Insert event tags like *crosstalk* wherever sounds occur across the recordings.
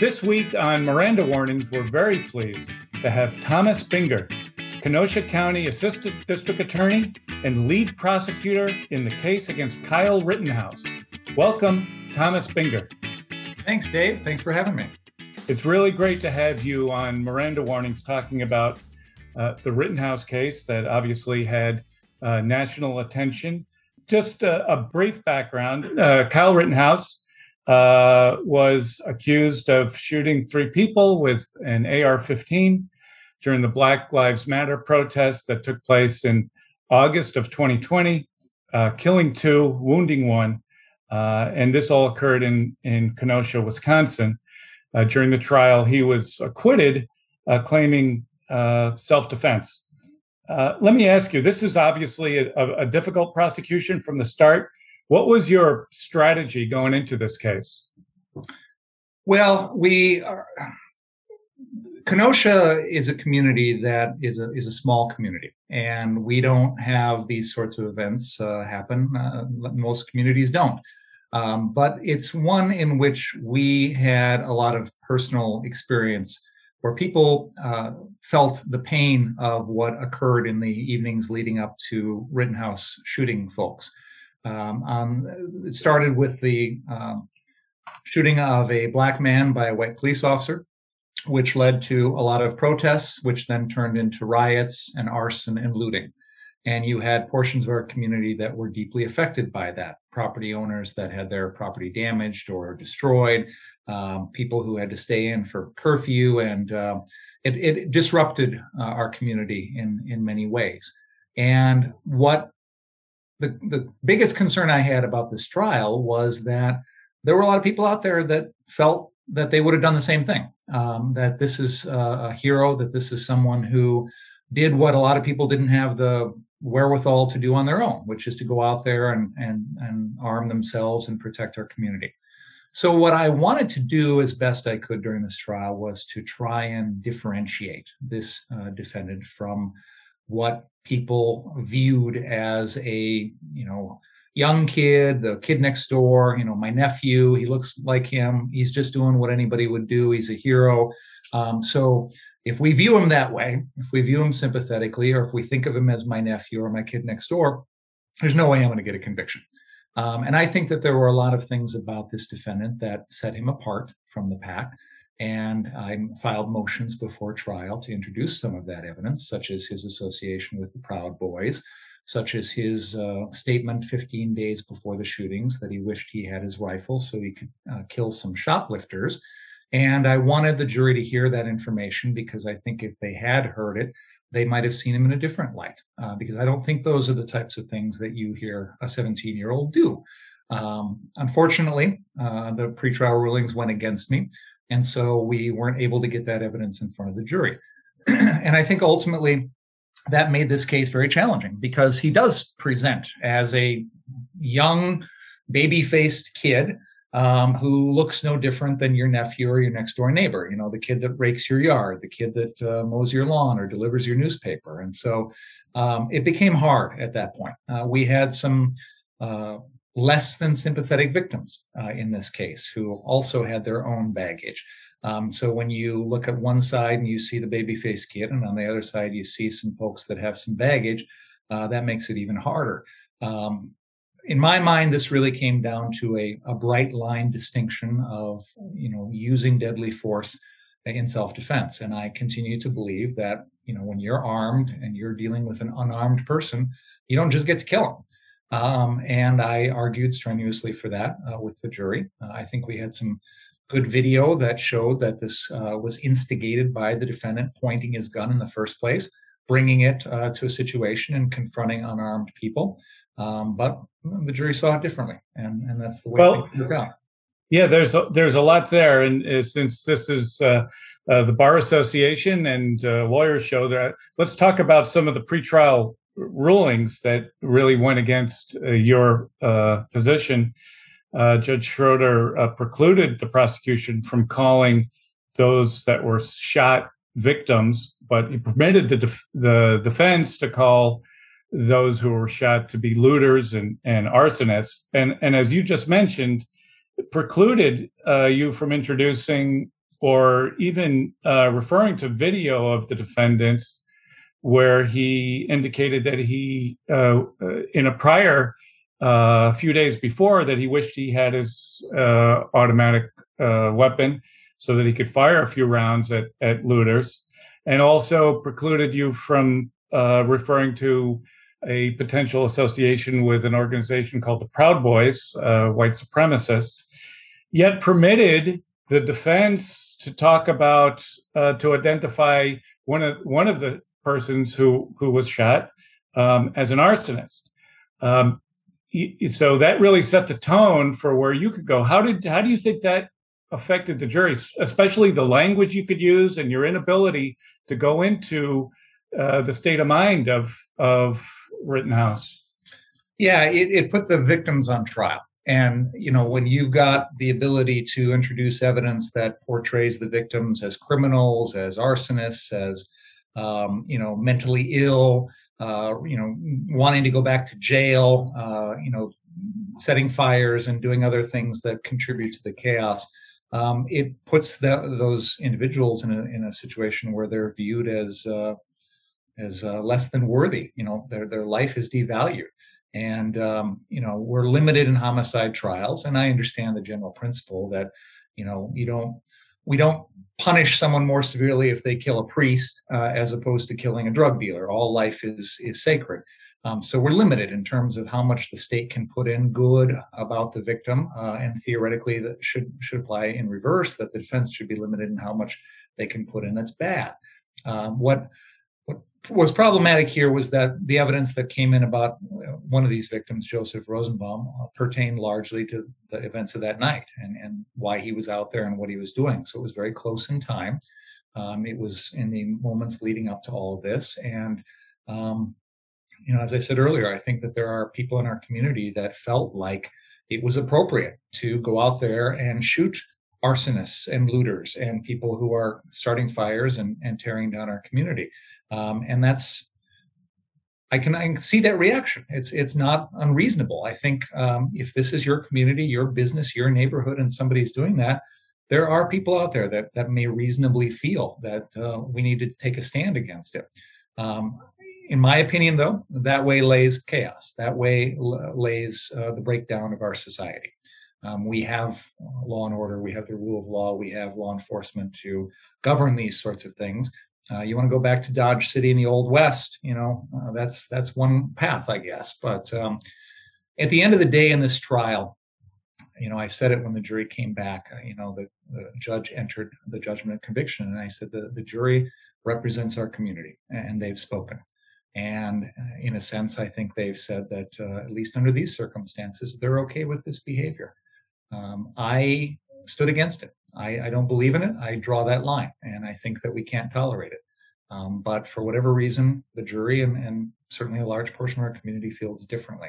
This week on Miranda Warnings, we're very pleased to have Thomas Binger, Kenosha County Assistant District Attorney and lead prosecutor in the case against Kyle Rittenhouse. Welcome, Thomas Binger. Thanks, Dave. Thanks for having me. It's really great to have you on Miranda Warnings talking about uh, the Rittenhouse case that obviously had uh, national attention. Just a, a brief background uh, Kyle Rittenhouse uh, was accused of shooting three people with an AR 15 during the Black Lives Matter protest that took place in August of 2020, uh, killing two, wounding one. Uh, and this all occurred in, in Kenosha, Wisconsin. Uh, during the trial, he was acquitted, uh, claiming self defense. let me ask you this is obviously a, a difficult prosecution from the start what was your strategy going into this case? Well, we are, Kenosha is a community that is a is a small community, and we don't have these sorts of events uh, happen. Uh, most communities don't, um, but it's one in which we had a lot of personal experience, where people uh, felt the pain of what occurred in the evenings leading up to Rittenhouse shooting folks. Um, um, it started with the um, shooting of a black man by a white police officer, which led to a lot of protests, which then turned into riots and arson and looting. And you had portions of our community that were deeply affected by that property owners that had their property damaged or destroyed, um, people who had to stay in for curfew, and uh, it, it, disrupted uh, our community in, in many ways. And what the, the biggest concern I had about this trial was that there were a lot of people out there that felt that they would have done the same thing. Um, that this is a hero, that this is someone who did what a lot of people didn't have the wherewithal to do on their own, which is to go out there and and and arm themselves and protect our community. So what I wanted to do as best I could during this trial was to try and differentiate this uh, defendant from what people viewed as a you know young kid the kid next door you know my nephew he looks like him. He's just doing what anybody would do. He's a hero. Um, so if we view him that way if we view him sympathetically or if we think of him as my nephew or my kid next door there's no way i'm going to get a conviction. Um, and i think that there were a lot of things about this defendant that set him apart from the pack and I filed motions before trial to introduce some of that evidence, such as his association with the Proud Boys, such as his uh, statement 15 days before the shootings that he wished he had his rifle so he could uh, kill some shoplifters. And I wanted the jury to hear that information because I think if they had heard it, they might have seen him in a different light. Uh, because I don't think those are the types of things that you hear a 17 year old do. Um, unfortunately, uh, the pretrial rulings went against me. And so we weren't able to get that evidence in front of the jury. *clears throat* and I think ultimately that made this case very challenging because he does present as a young, baby faced kid um, who looks no different than your nephew or your next door neighbor. You know, the kid that rakes your yard, the kid that uh, mows your lawn or delivers your newspaper. And so um, it became hard at that point. Uh, we had some uh, less than sympathetic victims uh, in this case who also had their own baggage. Um, so when you look at one side and you see the baby face kid, and on the other side you see some folks that have some baggage, uh, that makes it even harder. Um, in my mind, this really came down to a, a bright line distinction of you know using deadly force in self-defense, and I continue to believe that you know when you're armed and you're dealing with an unarmed person, you don't just get to kill them. Um, and I argued strenuously for that uh, with the jury. Uh, I think we had some good video that showed that this uh, was instigated by the defendant pointing his gun in the first place, bringing it uh, to a situation and confronting unarmed people. Um, but the jury saw it differently, and, and that's the way well, things work out. Yeah, there's a, there's a lot there, and uh, since this is uh, uh, the bar association and uh, lawyers show that, let's talk about some of the pretrial rulings that really went against uh, your uh, position. Uh, Judge Schroeder uh, precluded the prosecution from calling those that were shot victims, but he permitted the def- the defense to call those who were shot to be looters and, and arsonists. And and as you just mentioned, precluded uh, you from introducing or even referring to video of the defendants where he indicated that he, uh, uh in a prior uh, few days before, that he wished he had his uh, automatic weapon so that he could fire a few rounds at, at looters, and also precluded you from referring to a potential association with an organization called the Proud Boys, uh, white supremacists, yet permitted the defense to talk about uh, to identify one of one of the persons who who was shot um, as an arsonist. Um, so that really set the tone for where you could go. How did how do you think that affected the jury, especially the language you could use and your inability to go into uh, the state of mind of of Rittenhouse? Yeah, it, it put the victims on trial. And you know, when you've got the ability to introduce evidence that portrays the victims as criminals, as arsonists, as um, you know, mentally ill, uh, you know, wanting to go back to jail, uh, you know, setting fires and doing other things that contribute to the chaos, um, it puts the, those individuals in a, in a situation where they're viewed as uh, as uh, less than worthy. You know, their their life is devalued, and um, you know we're limited in homicide trials. And I understand the general principle that you know you don't we don't punish someone more severely if they kill a priest uh, as opposed to killing a drug dealer. All life is is sacred. Um, so we're limited in terms of how much the state can put in good about the victim, uh, and theoretically that should should apply in reverse. That the defense should be limited in how much they can put in that's bad. Um, what was problematic here was that the evidence that came in about one of these victims, Joseph Rosenbaum, uh, pertained largely to the events of that night and, and why he was out there and what he was doing. So it was very close in time. Um, it was in the moments leading up to all of this. And, um, you know, as I said earlier, I think that there are people in our community that felt like it was appropriate to go out there and shoot arsonists and looters and people who are starting fires and, and tearing down our community. Um, and that's I can, I can see that reaction. It's it's not unreasonable. I think um, if this is your community, your business, your neighborhood, and somebody's doing that, there are people out there that that may reasonably feel that uh, we need to take a stand against it. Um, in my opinion, though, that way lays chaos. That way lays uh, the breakdown of our society. Um, we have law and order, we have the rule of law, we have law enforcement to govern these sorts of things. Uh, you want to go back to Dodge City in the Old West, you know, uh, that's that's one path, I guess. But um, at the end of the day, in this trial, you know, I said it when the jury came back. Uh, you know, the, the judge entered the judgment of conviction, and I said the the jury represents our community, and they've spoken. And uh, in a sense, I think they've said that uh, at least under these circumstances, they're okay with this behavior. Um, I stood against it. I, I, don't believe in it. I draw that line, and I think that we can't tolerate it. Um, but for whatever reason, the jury and, and, certainly a large portion of our community feels differently.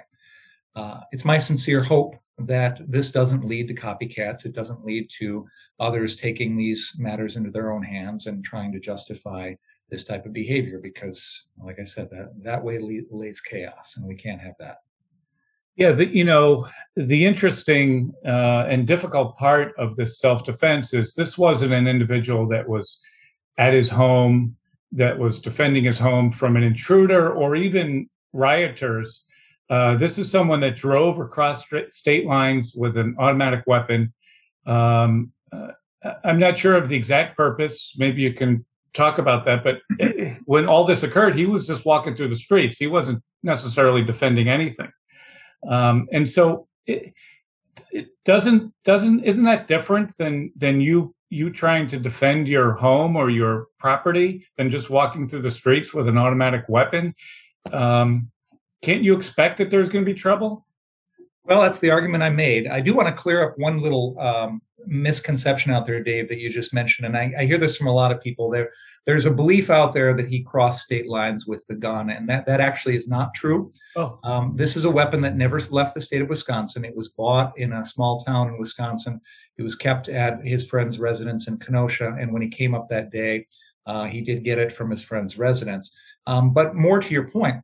Uh, it's my sincere hope that this doesn't lead to copycats. It doesn't lead to others taking these matters into their own hands and trying to justify this type of behavior because, like I said, that that way lays chaos, and we can't have that. Yeah, the, you know, the interesting uh, and difficult part of this self defense is this wasn't an individual that was at his home, that was defending his home from an intruder or even rioters. Uh, this is someone that drove across state lines with an automatic weapon. Um, uh, I'm not sure of the exact purpose. Maybe you can talk about that. But *clears throat* when all this occurred, he was just walking through the streets. He wasn't necessarily defending anything. Um, and so it, it doesn't doesn't isn't that different than than you you trying to defend your home or your property than just walking through the streets with an automatic weapon? Um, can't you expect that there's going to be trouble? Well, that's the argument I made. I do want to clear up one little um, misconception out there, Dave, that you just mentioned, and I, I, hear this from a lot of people. There, there's a belief out there that he crossed state lines with the gun, and that that actually is not true. Oh. Um, this is a weapon that never left the state of Wisconsin. It was bought in a small town in Wisconsin. It was kept at his friend's residence in Kenosha, and when he came up that day, uh, he did get it from his friend's residence. Um, but more to your point,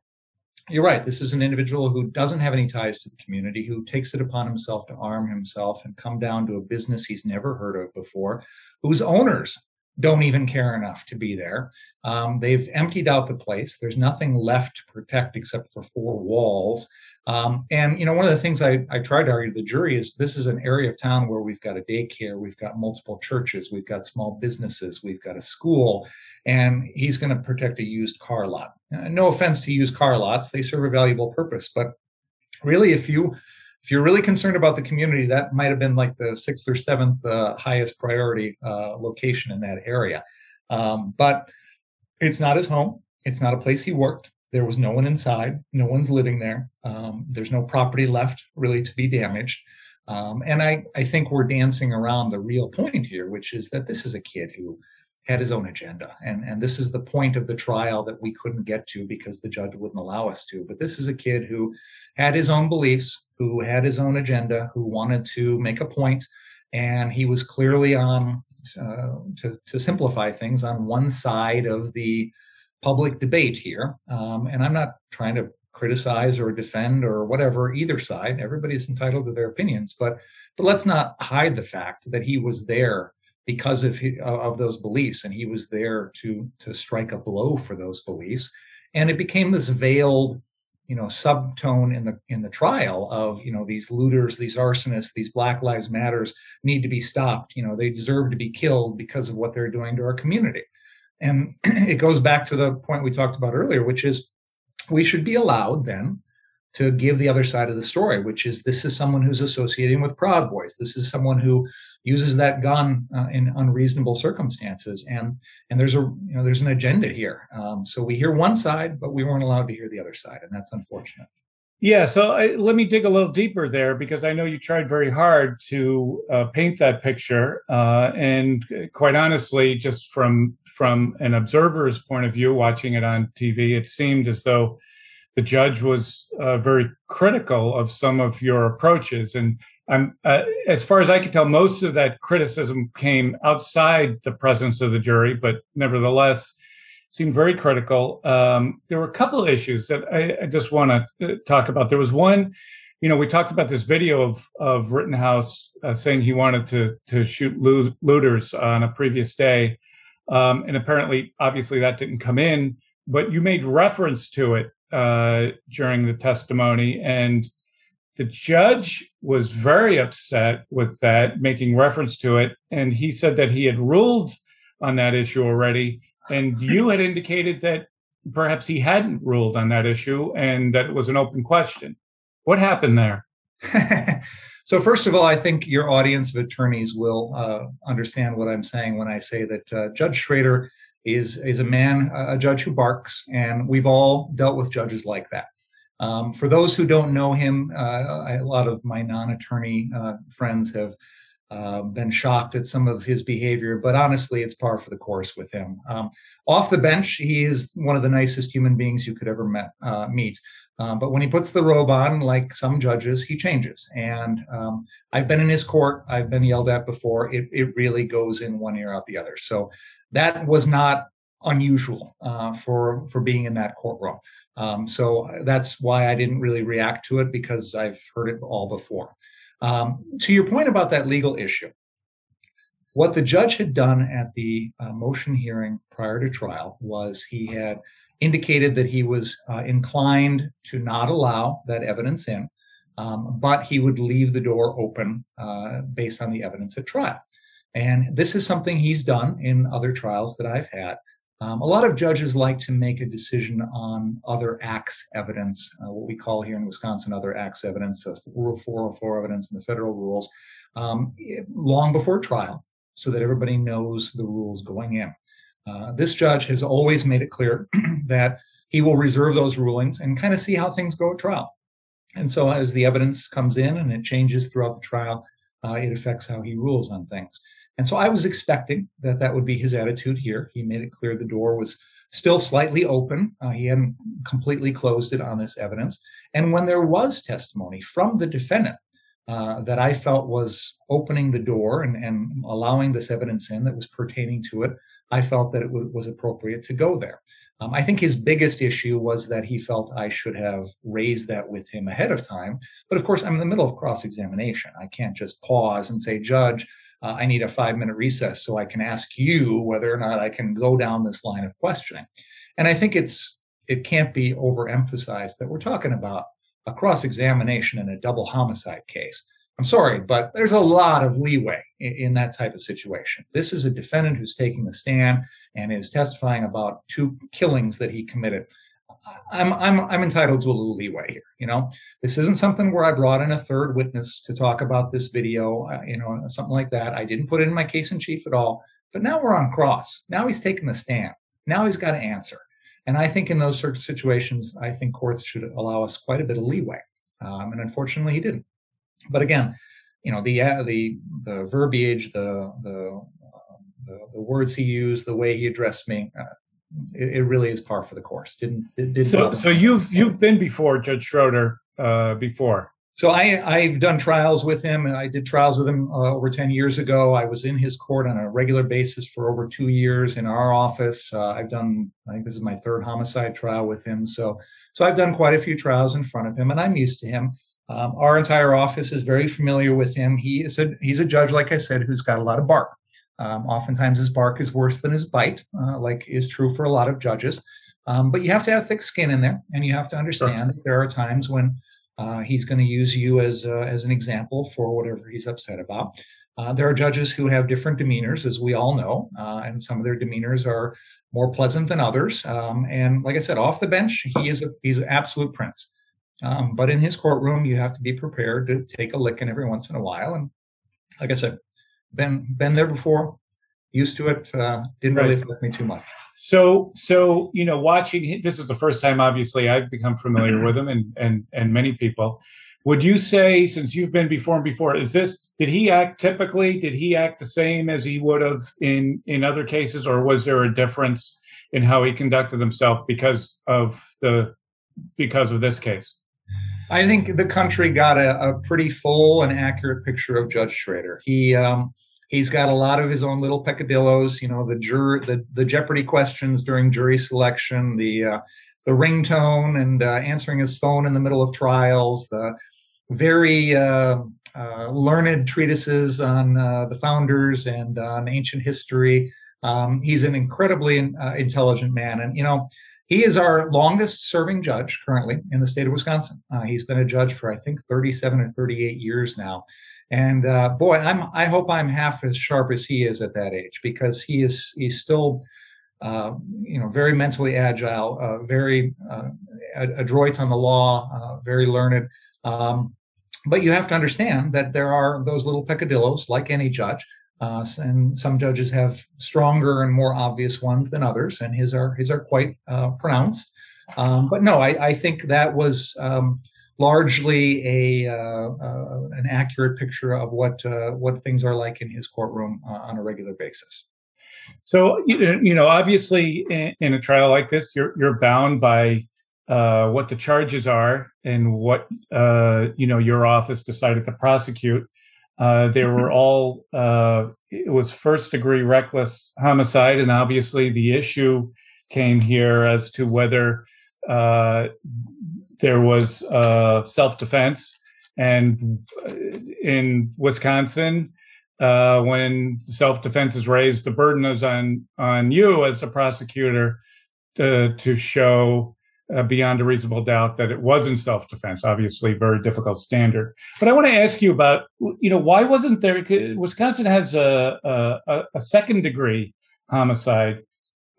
you're right. This is an individual who doesn't have any ties to the community, who takes it upon himself to arm himself and come down to a business he's never heard of before, whose owners don't even care enough to be there. Um, they've emptied out the place. There's nothing left to protect except for four walls. Um, and you know, one of the things I, I tried to argue to the jury is this is an area of town where we've got a daycare, we've got multiple churches, we've got small businesses, we've got a school, and he's going to protect a used car lot. Uh, no offense to used car lots, they serve a valuable purpose, but really, if you if you're really concerned about the community, that might have been like the sixth or seventh uh, highest priority uh, location in that area. Um, but it's not his home. It's not a place he worked. There was no one inside. No one's living there. Um, there's no property left really to be damaged. Um, and I, I think we're dancing around the real point here, which is that this is a kid who had his own agenda. And, and this is the point of the trial that we couldn't get to because the judge wouldn't allow us to. But this is a kid who had his own beliefs, who had his own agenda, who wanted to make a point, and he was clearly on, uh, to, to simplify things, on one side of the public debate here. Um, and I'm not trying to criticize or defend or whatever either side. Everybody's entitled to their opinions, but but let's not hide the fact that he was there because of of those beliefs, and he was there to to strike a blow for those beliefs. And it became this veiled, you know, subtone in the in the trial of you know these looters, these arsonists, these Black Lives Matters need to be stopped. You know, they deserve to be killed because of what they're doing to our community. And *clears throat* it goes back to the point we talked about earlier, which is we should be allowed then to give the other side of the story, which is this is someone who's associating with Proud Boys. This is someone who uses that gun uh, in unreasonable circumstances, and and there's a you know there's an agenda here. Um, so we hear one side, but we weren't allowed to hear the other side, and that's unfortunate. Yeah, so I, let me dig a little deeper there because I know you tried very hard to uh, paint that picture, uh, and quite honestly, just from from an observer's point of view, watching it on TV, it seemed as though the judge was uh, very critical of some of your approaches, and uh, as far as I can tell, most of that criticism came outside the presence of the jury, but nevertheless seemed very critical. Um, there were a couple of issues that I, I just want to uh, talk about. There was one, you know, we talked about this video of of Rittenhouse uh, saying he wanted to to shoot looters on a previous day, um, and apparently, obviously, that didn't come in. But you made reference to it uh, during the testimony, and the judge was very upset with that, making reference to it, and he said that he had ruled on that issue already and you had indicated that perhaps he hadn't ruled on that issue and that it was an open question. What happened there? *laughs* so, first of all, I think your audience of attorneys will uh, understand what I'm saying when I say that uh, Judge Schroeder is is a man, a judge who barks, and we've all dealt with judges like that. Um, for those who don't know him, uh, a lot of my non-attorney uh, friends have uh, been shocked at some of his behavior, but honestly, it's par for the course with him. Um, off the bench, he is one of the nicest human beings you could ever met, uh, meet. Um, but when he puts the robe on, like some judges, he changes. And um, I've been in his court. I've been yelled at before. It, it really goes in one ear out the other. So that was not unusual uh, for for being in that courtroom. Um, so that's why I didn't really react to it because I've heard it all before. Um, to your point about that legal issue, what the judge had done at the uh, motion hearing prior to trial was he had indicated that he was uh, inclined to not allow that evidence in, um, but he would leave the door open uh, based on the evidence at trial. And this is something he's done in other trials that I've had. Um, a lot of judges like to make a decision on other acts evidence, uh, what we call here in Wisconsin other acts evidence, uh, Rule 404 evidence in the federal rules, um, long before trial, so that everybody knows the rules going in. Uh, this judge has always made it clear *clears throat* that he will reserve those rulings and kind of see how things go at trial. And so, as the evidence comes in and it changes throughout the trial, uh, it affects how he rules on things. And so I was expecting that that would be his attitude here. He made it clear the door was still slightly open. Uh, he hadn't completely closed it on this evidence. And when there was testimony from the defendant uh, that I felt was opening the door and, and, allowing this evidence in that was pertaining to it, I felt that it w- was appropriate to go there. Um, I think his biggest issue was that he felt I should have raised that with him ahead of time. But of course, I'm in the middle of cross examination. I can't just pause and say, Judge, uh, I need a five minute recess so I can ask you whether or not I can go down this line of questioning. And I think it's it can't be overemphasized that we're talking about a cross examination in a double homicide case. I'm sorry, but there's a lot of leeway in, in, that type of situation. This is a defendant who's taking the stand and is testifying about two killings that he committed. I'm I'm I'm entitled to a little leeway here. You know, this isn't something where I brought in a third witness to talk about this video. Uh, you know, something like that. I didn't put it in my case in chief at all. But now we're on cross. Now he's taking the stand. Now he's got to answer. And I think in those of situations, I think courts should allow us quite a bit of leeway. Um, and unfortunately, he didn't. But again, you know the uh, the the verbiage, the the, uh, the, the words he used, the way he addressed me, uh, it, it, really is par for the course. Didn't, didn't so so you've you've been before Judge Schroeder uh, before. So I I've done trials with him, and I did trials with him uh, over ten years ago. I was in his court on a regular basis for over two years in our office. Uh, I've done I think this is my third homicide trial with him. So so I've done quite a few trials in front of him, and I'm used to him. Um, our entire office is very familiar with him. He is a he's a judge, like I said, who's got a lot of bark. Um, oftentimes, his bark is worse than his bite, uh, like is true for a lot of judges. Um, but you have to have thick skin in there, and you have to understand that there are times when uh, he's going to use you as uh, as an example for whatever he's upset about. Uh, there are judges who have different demeanors, as we all know, uh, and some of their demeanors are more pleasant than others. Um, and like I said, off the bench, he is a, he's an absolute prince. Um, but in his courtroom, you have to be prepared to take a licking every once in a while. And like I said, been been there before, used to it. Uh, didn't right. really affect me too much. So, so you know, watching this is the first time, obviously, I've become familiar with him, and and and many people. Would you say, since you've been before and before, is this did he act typically? Did he act the same as he would have in in other cases, or was there a difference in how he conducted himself because of the because of this case? I think the country got a, a pretty full and accurate picture of Judge Schroeder. He um, he's got a lot of his own little peccadillos. You know, the jur the the Jeopardy questions during jury selection, the uh, the ringtone, and uh, answering his phone in the middle of trials, the very uh, uh learned treatises on uh, the founders and on ancient history. Um, he's an incredibly uh, intelligent man, and you know he is our longest serving judge currently in the state of Wisconsin. Uh, he's been a judge for, I think, 37 or 38 years now. And uh, boy, I'm, I hope I'm half as sharp as he is at that age because he is he's still, uh, you know, very mentally agile, uh, very uh, adroit on the law, uh, very learned. Um, but you have to understand that there are those little peccadillos, like any judge, uh, and some judges have stronger and more obvious ones than others, and his are his are quite uh, pronounced. Um, but no, I, I, think that was um, largely a uh, uh an accurate picture of what uh, what things are like in his courtroom uh, on a regular basis. So you know, obviously, in, in a trial like this, you're you're bound by what the charges are and what you know your office decided to prosecute. Uh, they were *laughs* all, uh, it was first degree reckless homicide. And obviously, the issue came here as to whether uh, there was uh, self defense. And in Wisconsin, uh, when self defense is raised, the burden is on on you as the prosecutor to, to show uh, beyond a reasonable doubt that it wasn't self-defense. Obviously, very difficult standard. But I want to ask you about, you know, why wasn't there? Wisconsin has a a, a second degree homicide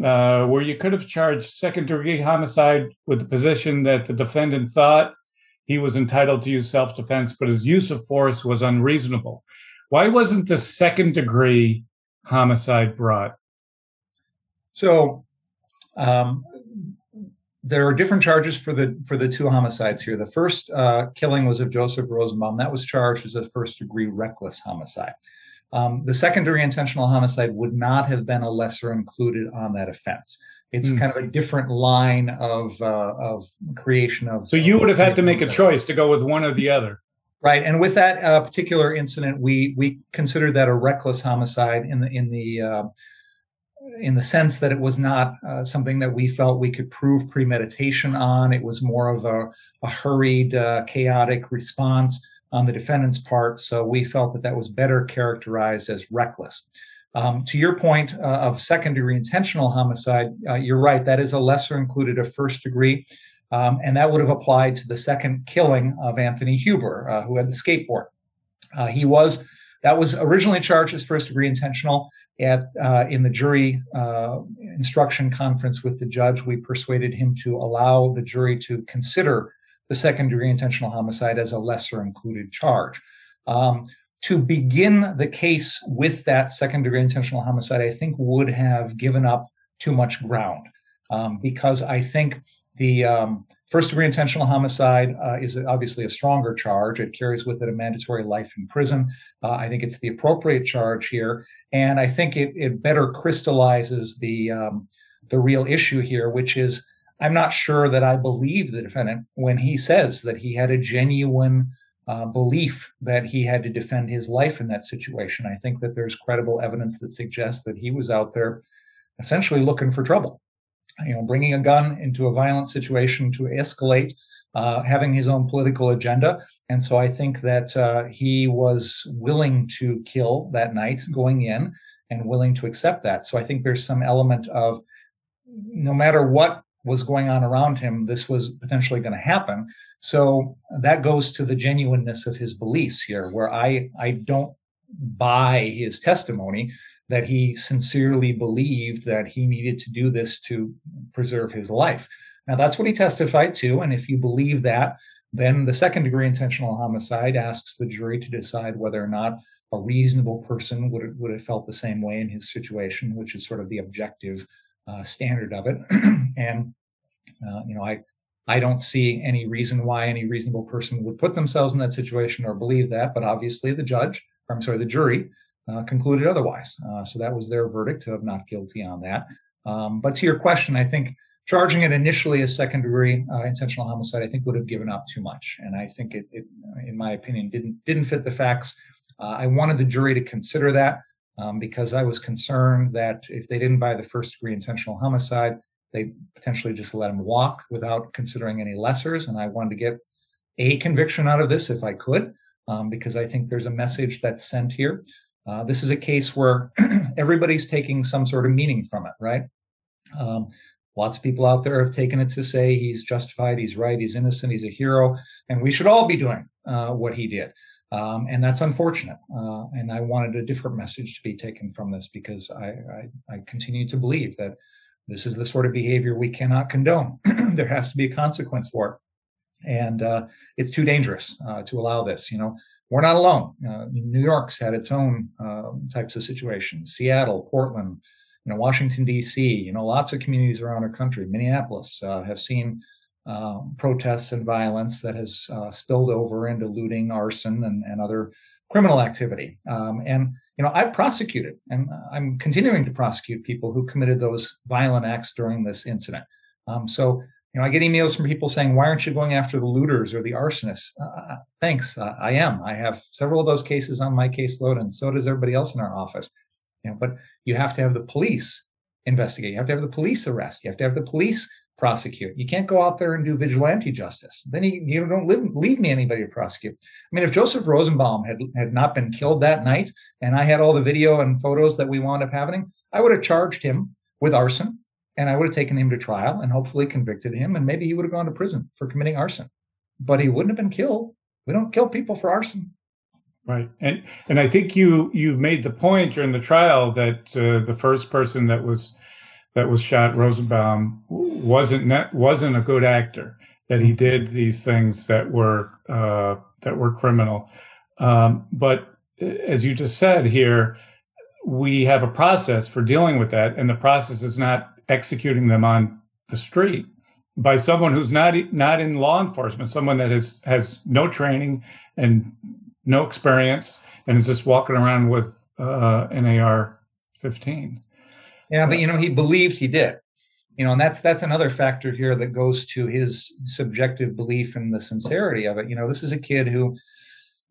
uh, where you could have charged second degree homicide with the position that the defendant thought he was entitled to use self-defense, but his use of force was unreasonable. Why wasn't the second degree homicide brought? So um, there are different charges for the for the two homicides here. The first uh, killing was of Joseph Rosenbaum. That was charged as a first degree reckless homicide. Um, the second degree intentional homicide would not have been a lesser included on that offense. It's mm. kind of a different line of uh, of creation of. So you would have had to make a choice to go with one or the other. Right, and with that uh, particular incident, we we considered that a reckless homicide in the in the uh, in the sense that it was not uh, something that we felt we could prove premeditation on. It was more of a, a hurried, uh, chaotic response on the defendant's part. So we felt that that was better characterized as reckless. Um, to your point uh, of second degree intentional homicide, uh, you're right. That is a lesser included of first degree. Um, and that would have applied to the second killing of Anthony Huber, uh, who had the skateboard. Uh, he was that was originally charged as first degree intentional. At uh, in the jury uh, instruction conference with the judge, we persuaded him to allow the jury to consider the second degree intentional homicide as a lesser included charge. Um, to begin the case with that second degree intentional homicide, I think would have given up too much ground um, because I think the um, first degree intentional homicide uh, is obviously a stronger charge. It carries with it a mandatory life in prison. Uh, I think it's the appropriate charge here, and I think it, it better crystallizes the um, the real issue here, which is I'm not sure that I believe the defendant when he says that he had a genuine uh, belief that he had to defend his life in that situation. I think that there's credible evidence that suggests that he was out there essentially looking for trouble. You know, bringing a gun into a violent situation to escalate, uh, having his own political agenda. And so I think that uh, he was willing to kill that night going in and willing to accept that. So I think there's some element of no matter what was going on around him, this was potentially going to happen. So that goes to the genuineness of his beliefs here, where I, I don't buy his testimony that he sincerely believed that he needed to do this to preserve his life. Now, that's what he testified to. And if you believe that, then the second degree intentional homicide asks the jury to decide whether or not a reasonable person would, would have felt the same way in his situation, which is sort of the objective uh, standard of it. *clears throat* and, uh, you know, I, I don't see any reason why any reasonable person would put themselves in that situation or believe that, but obviously the judge, I'm sorry, the jury uh, concluded otherwise. Uh, so that was their verdict of not guilty on that. Um, but to your question, I think charging it initially as second degree uh, intentional homicide, I think would have given up too much, and I think it, it in my opinion, didn't didn't fit the facts. Uh, I wanted the jury to consider that um, because I was concerned that if they didn't buy the first degree intentional homicide, they potentially just let him walk without considering any lessers. And I wanted to get a conviction out of this if I could, um, because I think there's a message that's sent here. Uh, this is a case where *clears throat* everybody's taking some sort of meaning from it, right? Um, lots of people out there have taken it to say he's justified, he's right, he's innocent, he's a hero, and we should all be doing uh, what he did. Um, and that's unfortunate. Uh, and I wanted a different message to be taken from this because I, I, I continue to believe that this is the sort of behavior we cannot condone. *clears throat* there has to be a consequence for it. And uh, it's too dangerous uh, to allow this. You know, we're not alone. Uh, New York's had its own um, types of situations. Seattle, Portland, you know, Washington D.C. You know, lots of communities around our country. Minneapolis uh, have seen um, protests and violence that has uh, spilled over into looting, arson, and, and other criminal activity. Um, and you know, I've prosecuted and I'm continuing to prosecute people who committed those violent acts during this incident. Um, so, you know, I get emails from people saying, "Why aren't you going after the looters or the arsonists?" Uh, uh, thanks, uh, I am. I have several of those cases on my caseload, and so does everybody else in our office. You know, but you have to have the police investigate. You have to have the police arrest. You have to have the police prosecute. You can't go out there and do vigilante justice. Then you, you don't leave, leave me anybody to prosecute. I mean, if Joseph Rosenbaum had, had not been killed that night and I had all the video and photos that we wound up having, I would have charged him with arson and I would have taken him to trial and hopefully convicted him. And maybe he would have gone to prison for committing arson, but he wouldn't have been killed. We don't kill people for arson. Right, and and I think you you made the point during the trial that uh, the first person that was that was shot, Rosenbaum, wasn't wasn't a good actor. That he did these things that were uh, that were criminal. Um, but as you just said here, we have a process for dealing with that, and the process is not executing them on the street by someone who's not not in law enforcement, someone that has has no training and no experience, and is just walking around with uh, an AR-15. Yeah, but you know, he believed he did. You know, and that's that's another factor here that goes to his subjective belief and the sincerity of it. You know, this is a kid who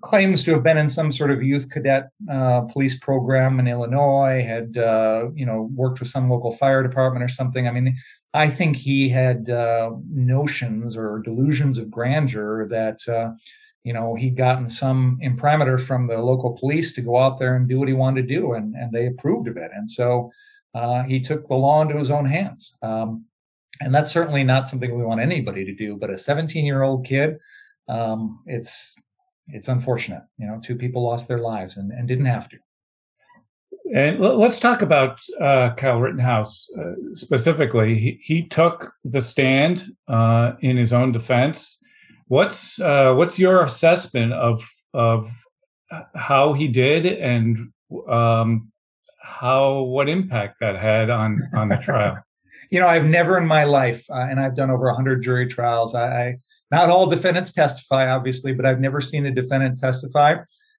claims to have been in some sort of youth cadet uh, police program in Illinois, had uh, you know worked with some local fire department or something. I mean, I think he had uh, notions or delusions of grandeur that uh, you know he'd gotten some imprimatur from the local police to go out there and do what he wanted to do, and and they approved of it, and so uh, he took the law into his own hands. Um, and that's certainly not something we want anybody to do. But a 17 year old kid, um, it's it's unfortunate. You know, two people lost their lives and, and didn't have to. And let's talk about uh, Kyle Rittenhouse uh, specifically. He, he took the stand uh, in his own defense. What's uh, what's your assessment of of how he did and um, how what impact that had on on the trial? *laughs* you know, I've never in my life, uh, and I've done over 100 jury trials. I, I, not all defendants testify, obviously, but I've never seen a defendant testify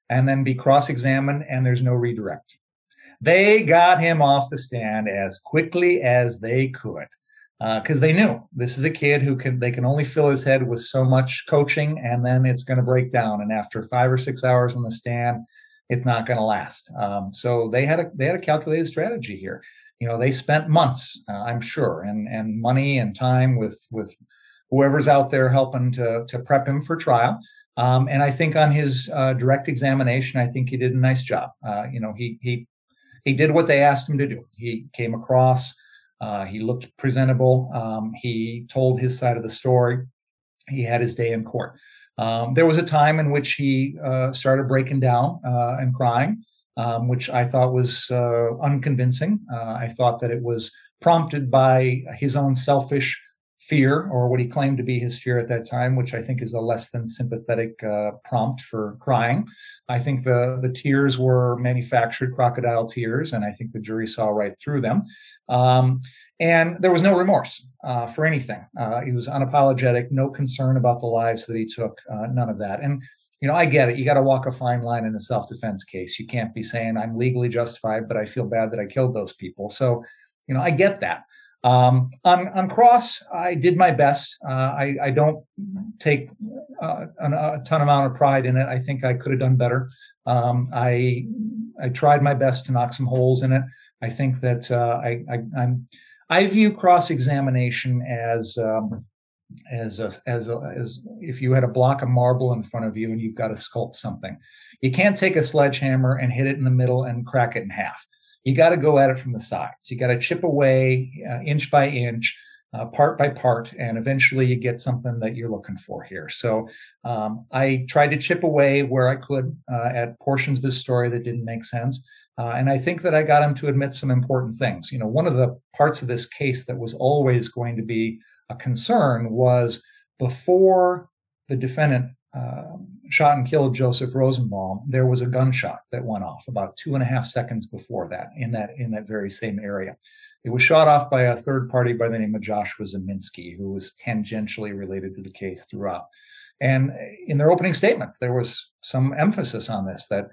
and then be cross-examined, and there's no redirect. They got him off the stand as quickly as they could because uh, they knew this is a kid who can they can only fill his head with so much coaching, and then it's going to break down. And after five or six hours on the stand, it's not going to last. Um, so they had a they had a calculated strategy here you know they spent months uh, i'm sure and and money and time with with whoever's out there helping to to prep him for trial. Um, and i think on his uh, direct examination i think he did a nice job. Uh, you know he he he did what they asked him to do. He came across uh, he looked presentable. Um, he told his side of the story. He had his day in court. Um, there was a time in which he uh, started breaking down uh, and crying um, which I thought was uh, unconvincing. Uh, I thought that it was prompted by his own selfish fear, or what he claimed to be his fear at that time, which I think is a less than sympathetic uh, prompt for crying. I think the the tears were manufactured crocodile tears, and I think the jury saw right through them. Um, and there was no remorse uh, for anything. Uh, he was unapologetic, no concern about the lives that he took, uh, none of that. And you know, I get it. You got to walk a fine line in a self defense case. You can't be saying I'm legally justified, but I feel bad that I killed those people. So, you know, I get that. Um, on, on cross, I did my best. Uh, I, I, don't take uh, a ton amount of pride in it. I think I could have done better. Um, I I tried my best to knock some holes in it. I think that uh, I, I am I view cross examination as um, as a, as a, as if you had a block of marble in front of you and you've got to sculpt something. You can't take a sledgehammer and hit it in the middle and crack it in half. You got to go at it from the sides. You got to chip away uh, inch by inch, uh, part by part, and eventually you get something that you're looking for here. So um, I tried to chip away where I could uh, at portions of the story that didn't make sense. Uh, and I think that I got him to admit some important things. You know, one of the parts of this case that was always going to be a concern was before the defendant uh, shot and killed Joseph Rosenbaum, there was a gunshot that went off about two and a half seconds before that in that in that very same area. It was shot off by a third party by the name of Joshua Ziminski, who was tangentially related to the case throughout. And in their opening statements, there was some emphasis on this that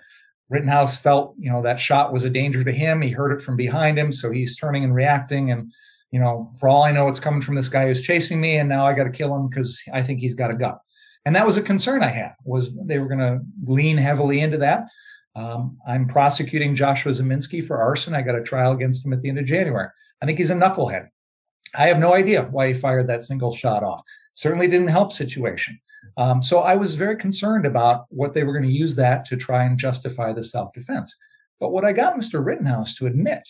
Rittenhouse felt, you know, that shot was a danger to him. He heard it from behind him, so he's turning and reacting. And you know, for all I know, it's coming from this guy who's chasing me, and now I got to kill him because I think he's got a gun. And that was a concern I had was they were going to lean heavily into that. Um, I'm prosecuting Joshua Ziminski for arson. I got a trial against him at the end of January. I think he's a knucklehead. I have no idea why he fired that single shot off. Certainly didn't help situation. Um, so I was very concerned about what they were going to use that to try and justify the self-defense. But what I got Mr. Rittenhouse to admit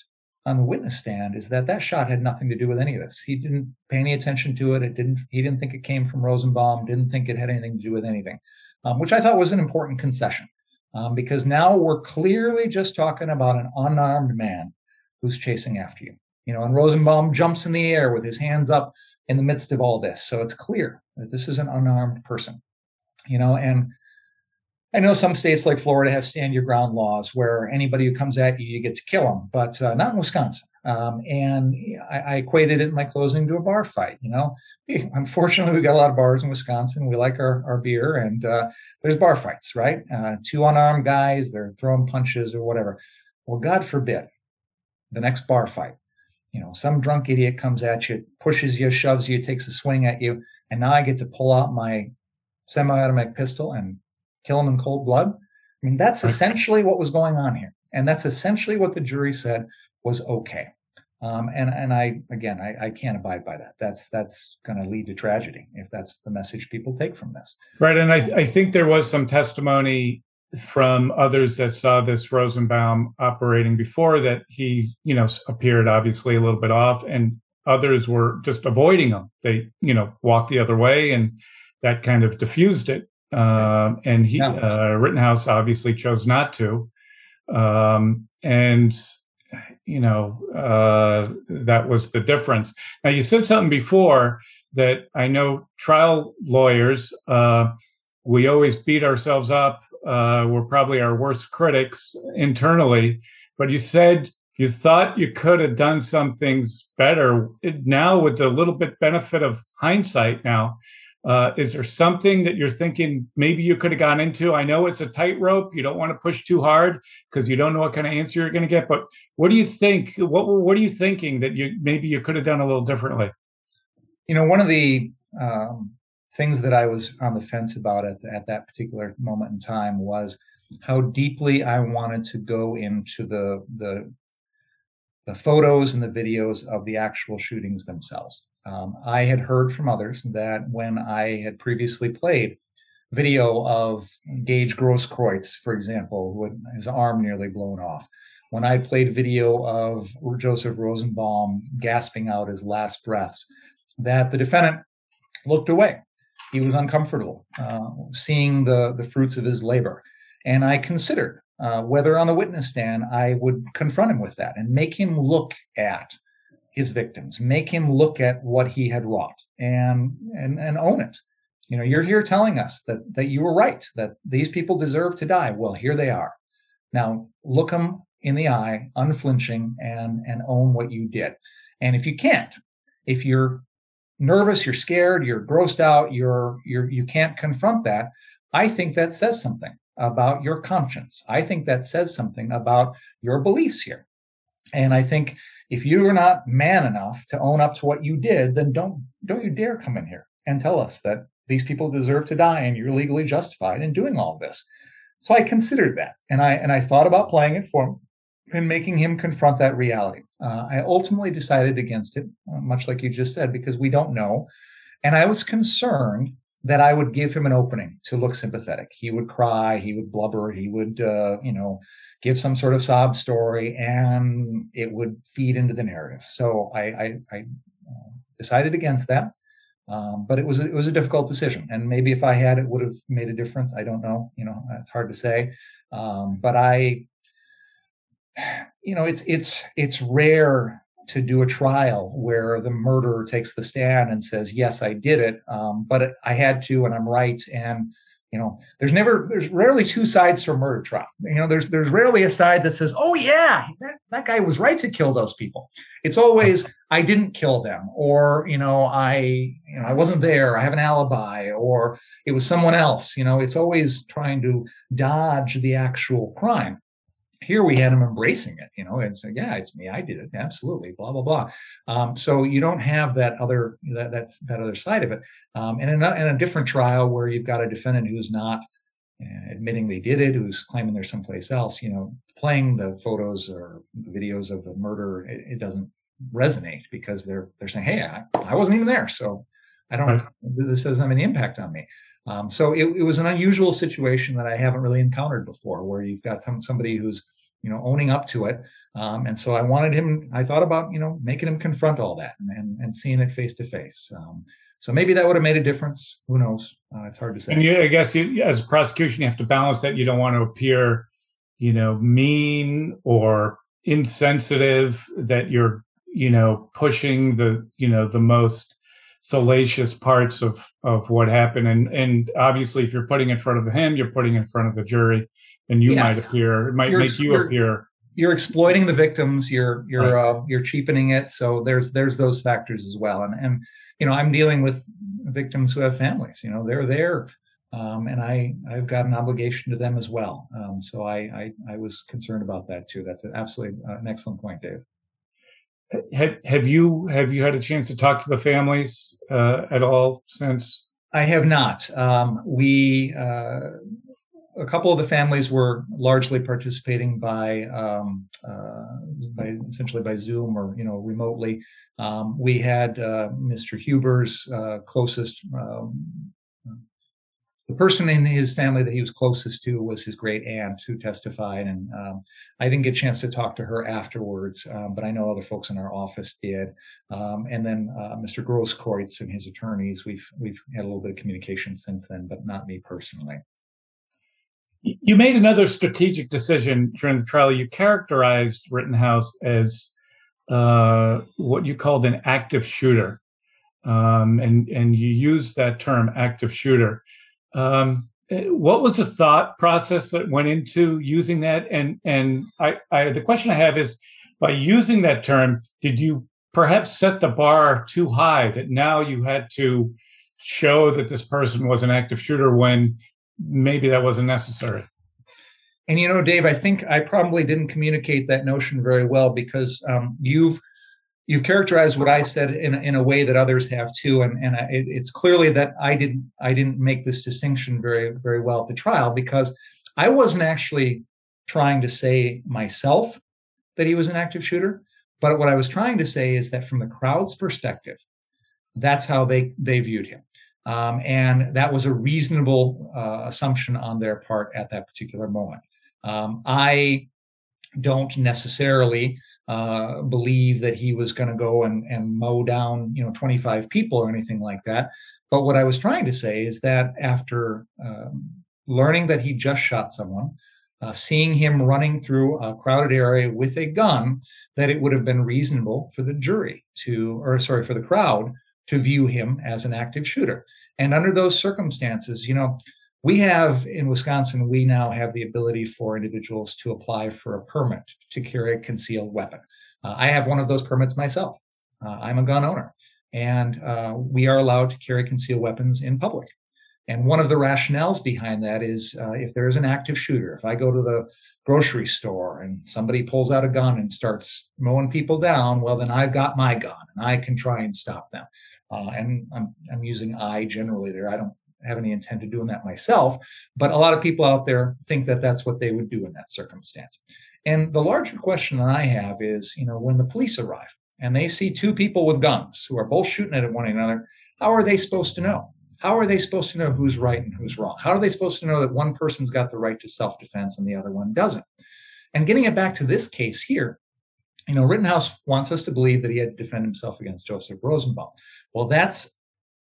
on the witness stand is that that shot had nothing to do with any of this. He didn't pay any attention to it. It didn't. He didn't think it came from Rosenbaum. Didn't think it had anything to do with anything, um, which I thought was an important concession um, because now we're clearly just talking about an unarmed man who's chasing after you. You know, and Rosenbaum jumps in the air with his hands up in the midst of all this, so it's clear that this is an unarmed person. You know, and I know some states like Florida have stand your ground laws where anybody who comes at you, you get to kill them, but uh, not in Wisconsin. Um, and I, I, equated it in my closing to a bar fight. You know, *laughs* unfortunately, we got a lot of bars in Wisconsin. We like our, our beer, and uh, there's bar fights, right? Uh, two unarmed guys, they're throwing punches or whatever. Well, God forbid the next bar fight. You know, some drunk idiot comes at you, pushes you, shoves you, takes a swing at you, and now I get to pull out my semi-automatic pistol and kill him in cold blood. I mean, that's essentially what was going on here. And that's essentially what the jury said was okay. Um, and and I again I, I can't abide by that. That's that's going to lead to tragedy if that's the message people take from this. Right, and I I think there was some testimony from others that saw this Rosenbaum operating before that he you know appeared obviously a little bit off, and others were just avoiding him. They you know walked the other way, and that kind of diffused it. Um, and he yeah. uh, Rittenhouse obviously chose not to, um, and you know, uh, that was the difference. Now, you said something before that I know trial lawyers, uh, we always beat ourselves up. Uh, we're probably our worst critics internally. But you said you thought you could have done some things better. Now, with the little bit benefit of hindsight, now, uh, is there something that you're thinking maybe you could have gone into? I know it's a tightrope. You don't want to push too hard because you don't know what kind of answer you're going to get. But what do you think? What What are you thinking that you maybe you could have done a little differently? You know, one of the um, things that I was on the fence about at, at that particular moment in time was how deeply I wanted to go into the the the photos and the videos of the actual shootings themselves. Um, I had heard from others that when I had previously played video of Gage Grosskreutz, for example, had his arm nearly blown off, when I played video of Joseph Rosenbaum gasping out his last breaths, that the defendant looked away. He was uncomfortable uh, seeing the, the fruits of his labor. And I considered uh, whether on the witness stand I would confront him with that and make him look at his victims, make him look at what he had wrought and and and own it. You know, you're here telling us that that you were right, that these people deserve to die. Well, here they are. Now look them in the eye, unflinching, and and own what you did. And if you can't, if you're nervous, you're scared, you're grossed out, you're you're you can't confront that, I think that says something about your conscience. I think that says something about your beliefs here. And I think if you are not man enough to own up to what you did, then don't don't you dare come in here and tell us that these people deserve to die and you're legally justified in doing all of this. So I considered that, and I and I thought about playing it for him and making him confront that reality. Uh, I ultimately decided against it, uh, much like you just said, because we don't know, and I was concerned that I would give him an opening to look sympathetic. He would cry, he would blubber, he would, uh, you know, give some sort of sob story, and it would feed into the narrative. So I, I, I uh, decided against that. Um, but it was it was a difficult decision, and maybe if I had, it would have made a difference. I don't know. You know, it's hard to say. Um, but I, *sighs* you know, it's it's it's rare to do a trial where the murderer takes the stand and says, "Yes, I did it, um, but I had to, and I'm right." And you know, there's never, there's rarely two sides to a murder trial. You know, there's there's rarely a side that says, "Oh yeah, that, that guy was right to kill those people." It's always, "I didn't kill them," or you know, "I you know I wasn't there. I have an alibi," or "It was someone else." You know, it's always trying to dodge the actual crime here we had him embracing it you know and saying yeah it's me i did it absolutely blah blah blah. Um, so you don't have that other that that's that other side of it. Um, and in a, in a, different trial where you've got a defendant who's not uh, admitting they did it who's claiming they're someplace else you know playing the photos or the videos of the murder it, it doesn't resonate because they're they're saying hey I, I wasn't even there so i don't right. this doesn't have any impact on me. Um, so it, it, was an unusual situation that I haven't really encountered before, where you've got some, somebody who's you know owning up to it, um, and so I wanted him. I thought about you know making him confront all that and and, seeing it face to face. So maybe that would have made a difference. Who knows? Uh, it's hard to say. And you, I guess you, as a prosecution, you have to balance that. You don't want to appear, you know, mean or insensitive. That you're, you know, pushing the, you know, the most salacious parts of of what happened. And and obviously if you're putting in front of him you're putting in front of the jury and you yeah. might appear it might you're, make you appear. you're exploiting the victims you're you're right. uh, you're cheapening it. So there's there's those factors as well. And and you know i'm dealing with victims who have families you know they're there um, and i i've got an obligation to them as well. Um, so I, I i was concerned about that too. That's an absolutely uh, an excellent point dave have have you have you had a chance to talk to the families uh, at all since? I have not. Um, we uh, a couple of the families were largely participating by, um, uh, by essentially by Zoom or you know remotely. Um, we had uh, Mr. Huber's uh, closest um, the person in his family that he was closest to was his great aunt who testified and um, i didn't get a chance to talk to her afterwards um, but i know other folks in our office did. Um, and then uh, mr grosskreutz and his attorneys we've we've had a little bit of communication since then but not me personally. You made another strategic decision during the trial. You characterized rittenhouse as uh, what you called an active shooter. Um, and and you used that term active shooter um, eh, what was the thought process that went into using that? And and I, I the question I have is, by using that term, did you perhaps set the bar too high that now you had to show that this person was an active shooter when maybe that wasn't necessary? And you know, Dave, I think I probably didn't communicate that notion very well because um, you've you've characterized what I said in, in a way that others have too, and and I, it's clearly that I didn't I didn't make this distinction very very well at the trial because I wasn't actually trying to say myself that he was an active shooter, but what I was trying to say is that from the crowd's perspective, that's how they they viewed him, um, and that was a reasonable uh, assumption on their part at that particular moment. Um, I don't necessarily uh, believe that he was going to go and, and mow down, you know, 25 people or anything like that. But what I was trying to say is that after um, learning that he just shot someone, uh, seeing him running through a crowded area with a gun, that it would have been reasonable for the jury to, or sorry, for the crowd to view him as an active shooter. And under those circumstances, you know, we have in Wisconsin, we now have the ability for individuals to apply for a permit to carry a concealed weapon. Uh, I have one of those permits myself. Uh, I'm a gun owner, and uh, we are allowed to carry concealed weapons in public. And one of the rationales behind that is uh, if there's an active shooter, if I go to the grocery store and somebody pulls out a gun and starts mowing people down, well, then I've got my gun and I can try and stop them. Uh, and I'm, I'm using I generally there. I don't have any intent of doing that myself, but a lot of people out there think that that's what they would do in that circumstance. And the larger question that I have is, you know, when the police arrive and they see two people with guns who are both shooting at one another, how are they supposed to know? How are they supposed to know who's right and who's wrong? How are they supposed to know that one person's got the right to self defense and the other one doesn't? And getting it back to this case here, you know, Rittenhouse wants us to believe that he had to defend himself against Joseph Rosenbaum. Well, that's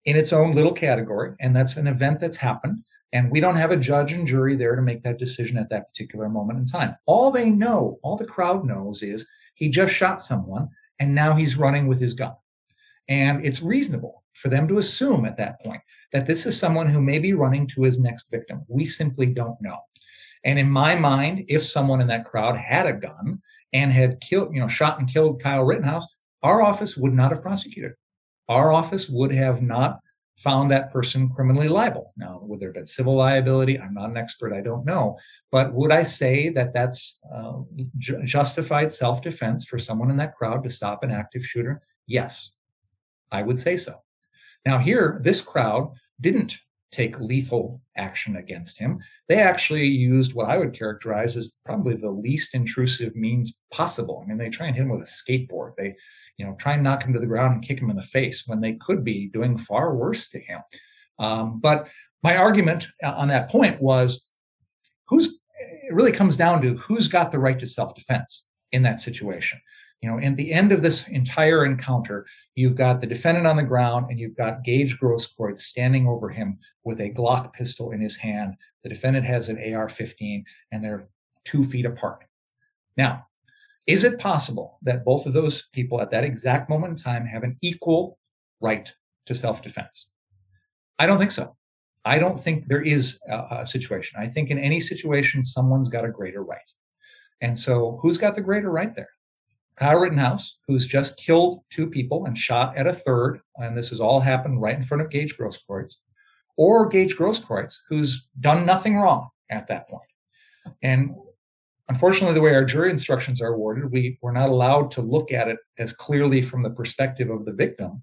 in its own little category. And that's an event that's happened. And we don't have a judge and jury there to make that decision at that particular moment in time. All they know, all the crowd knows is he just shot someone and now he's running with his gun. And it's reasonable for them to assume at that point that this is someone who may be running to his next victim. We simply don't know. And in my mind, if someone in that crowd had a gun and had killed, you know, shot and killed Kyle Rittenhouse, our office would not have prosecuted our office would have not found that person criminally liable. Now, would there have been civil liability? I'm not an expert. I don't know. But would I say that that's uh, ju- justified self defense for someone in that crowd to stop an active shooter? Yes, I would say so. Now, here, this crowd didn't take lethal action against him. They actually used what I would characterize as probably the least intrusive means possible. I mean, they try and hit him with a skateboard. They you know, try and knock him to the ground and kick him in the face when they could be doing far worse to him. Um, but my argument on that point was who's it really comes down to who's got the right to self-defense in that situation. You know, in the end of this entire encounter, you've got the defendant on the ground and you've got Gage Grosskreutz standing over him with a Glock pistol in his hand. The defendant has an AR 15 and they're two feet apart. Now, is it possible that both of those people at that exact moment in time have an equal right to self defense? I don't think so. I don't think there is a, a, situation. I think in any situation, someone's got a greater right. And so, who's got the greater right there? Kyle Rittenhouse, who's just killed two people and shot at a third, and this has all happened right in front of Gage Grosskreutz, or Gage Grosskreutz, who's done nothing wrong at that point. And Unfortunately, the way our jury instructions are worded, we, we're not allowed to look at it as clearly from the perspective of the victim.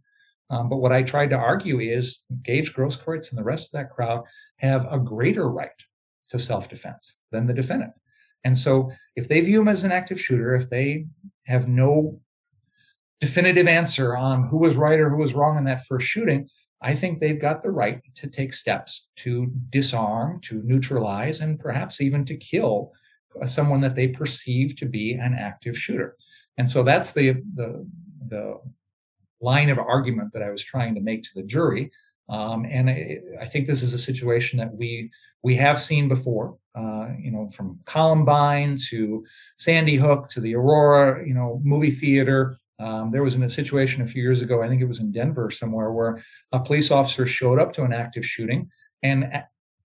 Um, but what I tried to argue is Gage Grosskreutz and the rest of that crowd have a greater right to self-defense than the defendant. And so if they view him as an active shooter, if they have no definitive answer on who was right or who was wrong in that first shooting, I think they've got the right to take steps to disarm, to neutralize, and perhaps even to kill someone that they perceive to be an active shooter. And so that's the the the line of argument that I was trying to make to the jury. Um, and I, I, think this is a situation that we we have seen before. Uh, you know, from Columbine to Sandy Hook to the Aurora, you know, movie theater. Um, there was in a situation a few years ago, I think it was in Denver somewhere, where a police officer showed up to an active shooting and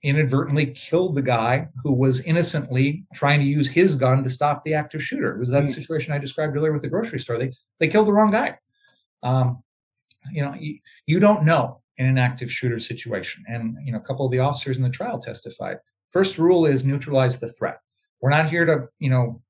inadvertently killed the guy who was innocently trying to use his gun to stop the active shooter. It was that mm. situation I described earlier with the grocery store. They they killed the wrong guy. Um, you know, you, you don't know in an active shooter situation. And you know, a couple of the officers in the trial testified. First rule is neutralize the threat. We're not here to, you know,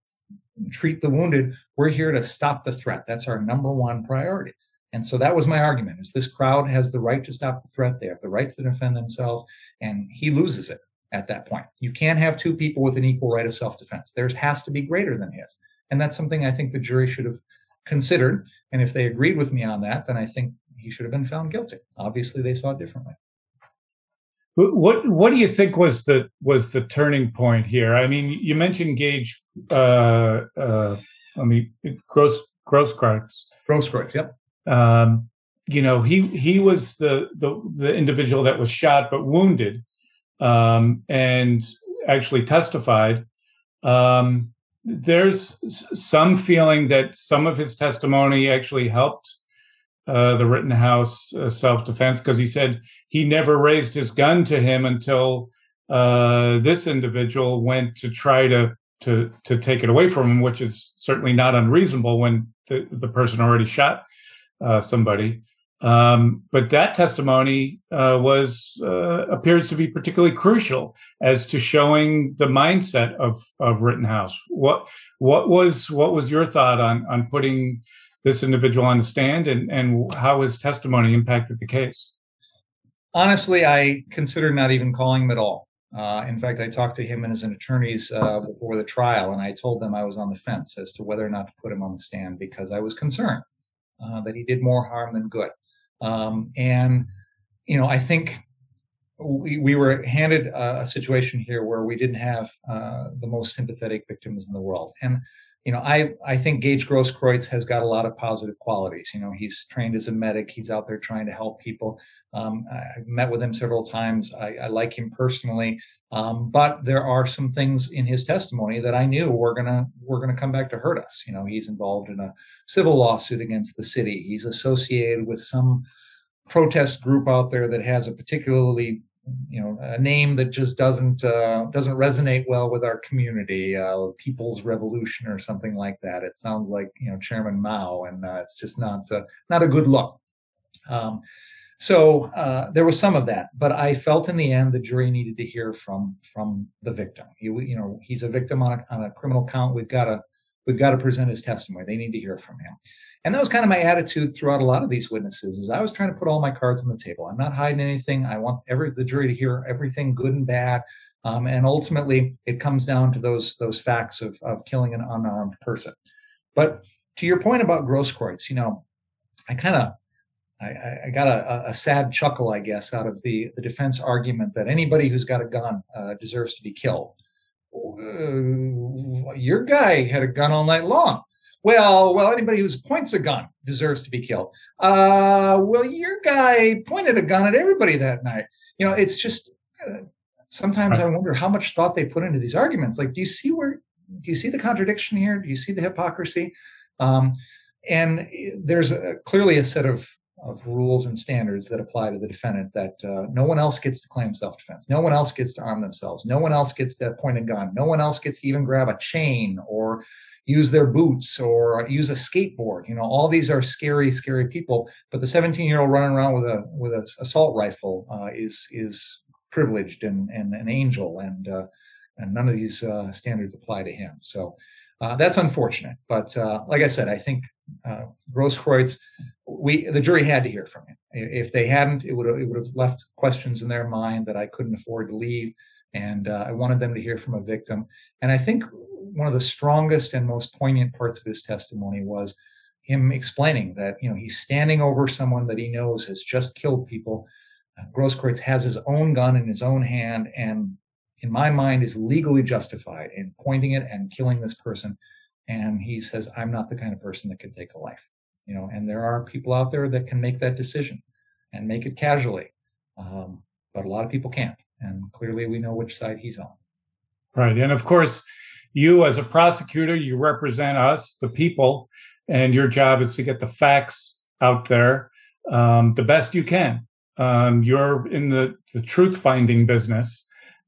treat the wounded. We're here to stop the threat. That's our number one priority. And so that was my argument is this crowd has the right to stop the threat. They have the right to defend themselves. And he loses it at that point. You can't have two people with an equal right of self-defense. Theirs has to be greater than his. And that's something I think the jury should have considered. And if they agreed with me on that, then I think he should have been found guilty. Obviously, they saw it differently. What What do you think was the was the turning point here? I mean, you mentioned Gage. Uh, uh, I mean, Gross Grosskreutz. Grosskreutz. Yep. Um, you know, he he was the the the individual that was shot but wounded, um, and actually testified. Um, there's some feeling that some of his testimony actually helped uh, the Rittenhouse uh, self defense because he said he never raised his gun to him until uh, this individual went to try to to to take it away from him, which is certainly not unreasonable when the, the person already shot uh, somebody. Um, but that testimony uh, was appears to be particularly crucial as to showing the mindset of of Rittenhouse. What what was what was your thought on on putting this individual on the stand and, and how his testimony impacted the case? Honestly, I considered not even calling him at all. Uh, in fact, I talked to him and his attorneys uh, before the trial, and I told them I was on the fence as to whether or not to put him on the stand because I was concerned uh, that he did more harm than good. Um, and, you know, I think we, we were handed a, a situation here where we didn't have uh, the most sympathetic victims in the world. And you know, I, I think Gage Grosskreutz has got a lot of positive qualities. You know, he's trained as a medic. He's out there trying to help people. Um, I've met with him several times. I, I like him personally, um, but there are some things in his testimony that I knew were gonna were gonna come back to hurt us. You know, he's involved in a civil lawsuit against the city. He's associated with some protest group out there that has a particularly you know a name that just doesn't uh, doesn't resonate well with our community uh, people's revolution or something like that. It sounds like you know chairman mao and uh, it's just not uh, not a good look. Um, so uh, there was some of that but i felt in the end the jury needed to hear from from the victim. He, you know he's a victim on a, on a criminal count. We've got to we've got to present his testimony. They need to hear from him. And that was kind of my attitude throughout a lot of these witnesses is i was trying to put all my cards on the table. I'm not hiding anything. I want every the jury to hear everything good and bad. Um, and ultimately it comes down to those those facts of, of killing an unarmed person. But to your point about grosskreutz you know i kind of I, I, got a, a, sad chuckle, I guess, out of the, the defense argument that anybody who's got a gun uh, deserves to be killed. Uh, your guy had a gun all night long. Well, well, anybody who points a gun deserves to be killed. Uh, well, your guy pointed a gun at everybody that night. You know, it's just uh, sometimes I wonder how much thought they put into these arguments. Like, do you see where? Do you see the contradiction here? Do you see the hypocrisy? Um, and there's a, clearly a set of of rules and standards that apply to the defendant that uh, no one else gets to claim self-defense no one else gets to arm themselves no one else gets to point a gun no one else gets to even grab a chain or use their boots or use a skateboard. You know, all these are scary, scary people. But the 17 year old running around with a with an assault rifle uh, is is privileged and, and an angel, and uh, and none of these uh, standards apply to him. So uh, that's unfortunate. But uh, like I said, I think uh, Grosskreutz, we the jury had to hear from him. If they hadn't, it would have, it would have left questions in their mind that I couldn't afford to leave. and uh, I wanted them to hear from a victim. And I think one of the strongest and most poignant parts of his testimony was him explaining that you know he's standing over someone that he knows has just killed people. Uh, Grosskreutz has his own gun in his own hand, and in my mind, is legally justified in pointing it and killing this person. And he says, "I'm not the kind of person that can take a life." You know, and there are people out there that can make that decision and make it casually, um, but a lot of people can't. And clearly, we know which side he's on. Right, and of course, you as a prosecutor, you represent us, the people, and your job is to get the facts out there um, the best you can. Um, you're in the, the truth finding business,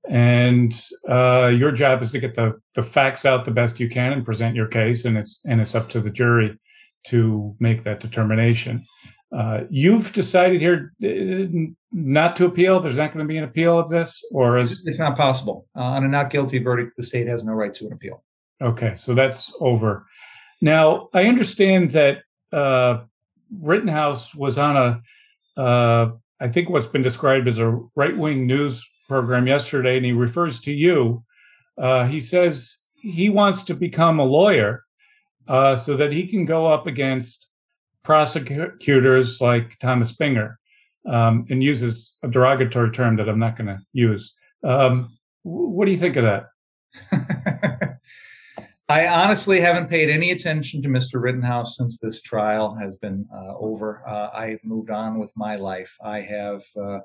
and uh, your job is to get the, the facts out the best you can and present your case, and it's and it's up to the jury to make that determination. Uh, you've decided here uh, not to appeal. There's not going to be an appeal of this, or is it's not possible uh, on a not guilty verdict? The state has no right to an appeal. Okay, so that's over. Now I understand that uh, Rittenhouse was on a, uh, I think what's been described as a right-wing news program yesterday, and he refers to you. Uh, he says he wants to become a lawyer so that he can go up against prosecutors like Thomas Binger um, and uses a derogatory term that I'm not going to use. Um, what do you think of that? *laughs* I honestly haven't paid any attention to Mr. Rittenhouse since this trial has been uh, over. Uh, I've moved on with my life. I have. Uh,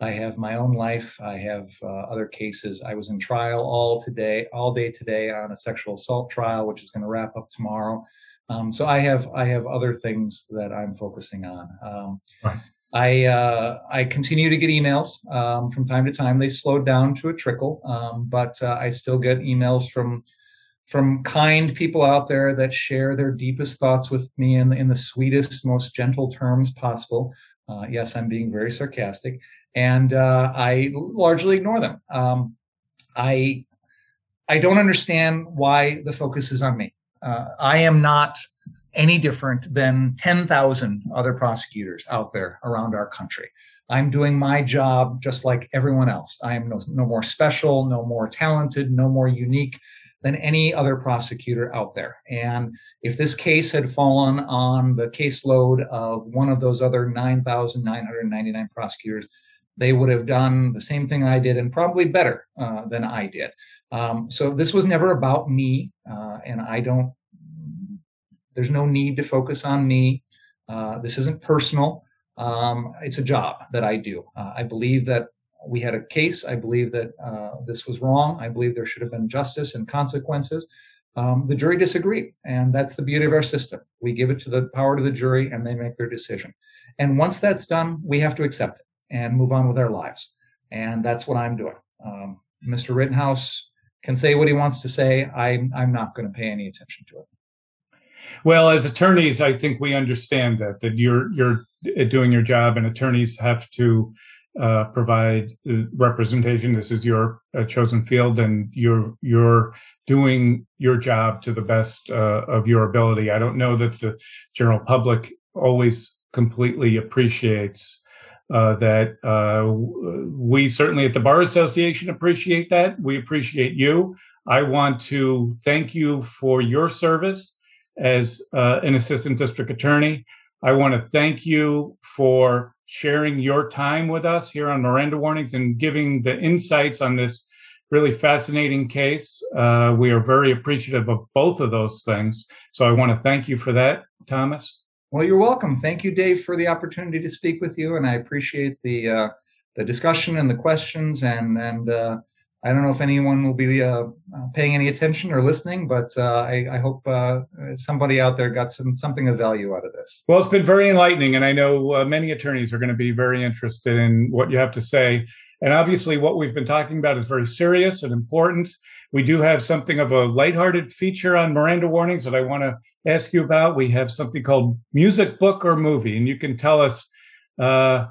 I have my own life. I have uh, other cases. I was in trial all today, all day today on a sexual assault trial, which is going to wrap up tomorrow. Um, so I have I have other things that I'm focusing on. Um, right. I uh, I continue to get emails um, from time to time. They've slowed down to a trickle, um, but uh, I still get emails from from kind people out there that share their deepest thoughts with me in, in the sweetest, most gentle terms possible. Uh, yes, I'm being very sarcastic, and uh, I largely ignore them. Um, I I don't understand why the focus is on me. Uh, I am not any different than 10,000 other prosecutors out there around our country. I'm doing my job just like everyone else. I am no, no more special, no more talented, no more unique than any other prosecutor out there. And if this case had fallen on the caseload of one of those other 9,999 prosecutors, they would have done the same thing I did and probably better uh, than I did. Um, so this was never about me, uh, and I don't. There's no need to focus on me. Uh, this isn't personal. Um, it's a job that I do. Uh, I believe that we had a case. I believe that uh, this was wrong. I believe there should have been justice and consequences. Um, the jury disagreed, and that's the beauty of our system. We give it to the power to the jury, and they make their decision. And once that's done, we have to accept it and move on with our lives. And that's what I'm doing. Um, Mr. Rittenhouse can say what he wants to say. I'm, I'm not going to pay any attention to it. Well, as attorneys, I think we understand that that you're you're doing your job, and attorneys have to uh, provide uh, representation. This is your uh, chosen field, and you're you're doing your job to the best uh, of your ability. I don't know that the general public always completely appreciates uh, that uh, we certainly at the Bar Association appreciate that. We appreciate you. I want to thank you for your service as uh, an assistant district attorney. I want to thank you for sharing your time with us here on Miranda Warnings and giving the insights on this really fascinating case. Uh, we are very appreciative of both of those things. So I want to thank you for that, Thomas. Well, you're welcome. Thank you, Dave, for the opportunity to speak with you, and I appreciate the uh, the discussion and the questions. And and uh, I don't know if anyone will be uh, paying any attention or listening, but uh, I, I, hope uh, somebody out there got some something of value out of this. Well, it's been very enlightening, and I know uh, many attorneys are going to be very interested in what you have to say. And obviously, what we've been talking about is very serious and important. We do have something of a lighthearted feature on Miranda Warnings that I want to ask you about. We have something called Music, Book, or Movie, and you can tell us uh,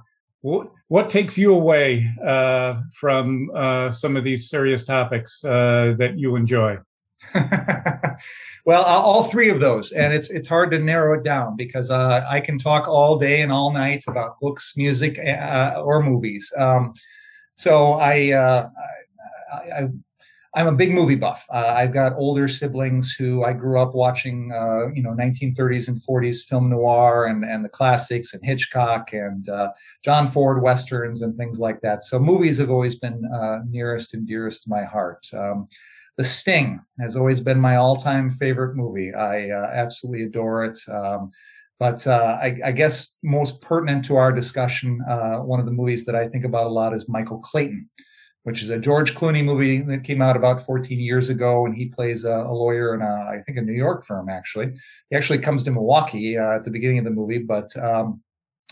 what, what takes you away uh, from uh, some of these serious topics uh, that you enjoy. *laughs* well, all three of those, and it's it's hard to narrow it down because uh, I can talk all day and all night about books, music, uh, or movies. Um, so I, uh, I, I'm a big movie buff. Uh, I've got older siblings who I grew up watching, uh, you know, 1930s and 40s film noir and, and the classics and Hitchcock and uh, John Ford westerns and things like that. So movies have always been uh, nearest and dearest to my heart. Um, the Sting has always been my all-time favorite movie. I uh, absolutely adore it. Um, but uh, I, I, guess most pertinent to our discussion, one of the movies that I think about a lot is Michael Clayton which is a George Clooney movie that came out about 14 years ago, and he plays a, a lawyer in a, I think, a New York firm. Actually, he actually comes to Milwaukee uh, at the beginning of the movie. But um,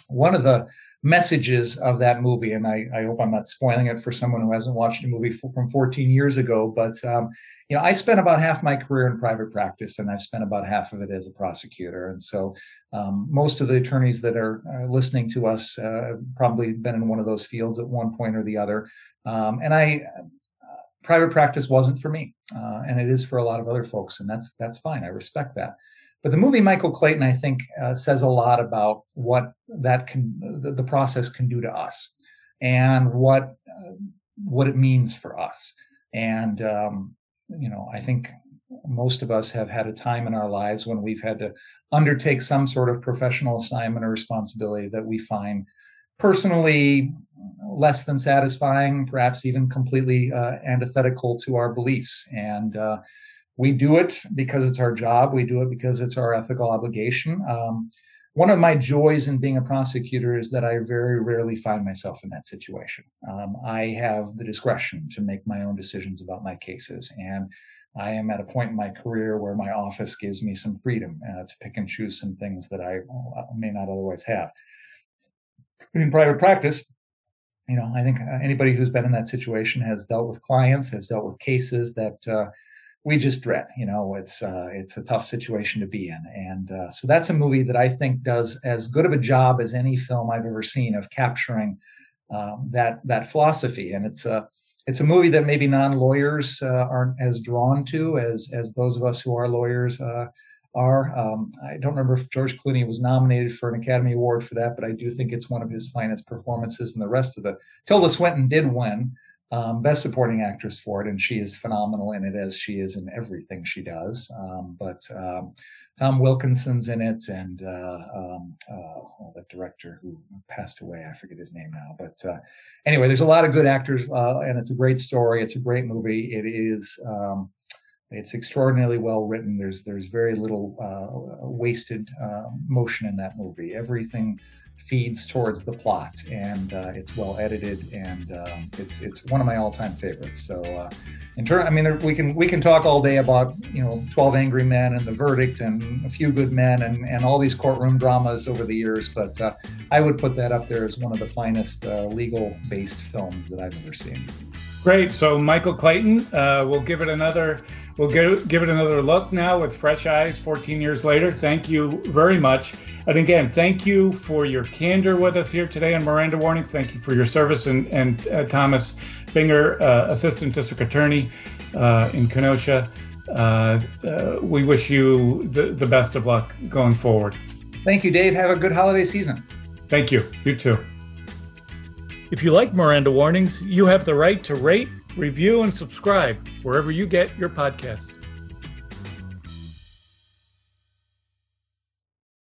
one of the messages of that movie, and I, I, hope I'm not spoiling it for someone who hasn't watched a movie from 14 years ago, but um, you know, I spent about half my career in private practice, and I've spent about half of it as a prosecutor. And so, um, most of the attorneys that are, are listening to us uh, probably been in one of those fields at one point or the other. Um, and I, uh, private practice wasn't for me, uh, and it is for a lot of other folks, and that's that's fine. I respect that. But the movie Michael Clayton, I think, uh, says a lot about what that can, the, the process can do to us, and what uh, what it means for us. And um, you know, I think most of us have had a time in our lives when we've had to undertake some sort of professional assignment or responsibility that we find personally less than satisfying, perhaps even completely uh, antithetical to our beliefs. And uh, we do it because it's our job. We do it because it's our ethical obligation. Um, one of my joys in being a prosecutor is that I very rarely find myself in that situation. Um, I have the discretion to make my own decisions about my cases. And I am at a point in my career where my office gives me some freedom uh, to pick and choose some things that I uh, may not otherwise have in private practice, you know, I think uh, anybody who's been in that situation has dealt with clients, has dealt with cases that uh, we just dread. You know, it's uh, it's a tough situation to be in, and uh, so that's a movie that I think does as good of a job as any film I've ever seen of capturing um, that that philosophy. And it's a it's a movie that maybe non lawyers uh, aren't as drawn to as as those of us who are lawyers uh, are. Um, I don't remember if George Clooney was nominated for an Academy Award for that, but I do think it's one of his finest performances. And the rest of the Tilda Swinton did win um, Best Supporting Actress for it, and she is phenomenal in it as she is in everything she does. Um, but um, Tom Wilkinson's in it, and uh, um, uh, oh, the director who passed away, I forget his name now. But uh, anyway, there's a lot of good actors, uh, and it's a great story. It's a great movie. It is. Um, it's extraordinarily well written. There's there's very little uh, wasted uh, motion in that movie. Everything feeds towards the plot, and uh, it's well edited, and um, it's it's one of my all-time favorites. So, uh, in turn, I mean, we can we can talk all day about you know Twelve Angry Men and The Verdict and A Few Good Men and and all these courtroom dramas over the years, but uh, I would put that up there as one of the finest uh, legal-based films that I've ever seen. Great. So, Michael Clayton, we'll give it another We'll give, give it another look now with fresh eyes 14 years later. Thank you very much. And again, thank you for your candor with us here today on Miranda Warnings. Thank you for your service. And, and uh, Thomas Binger, uh, Assistant District Attorney uh, in Kenosha, uh, uh, we wish you the, the best of luck going forward. Thank you, Dave. Have a good holiday season. Thank you. You too. If you like Miranda Warnings, you have the right to rate review, and subscribe wherever you get your podcasts.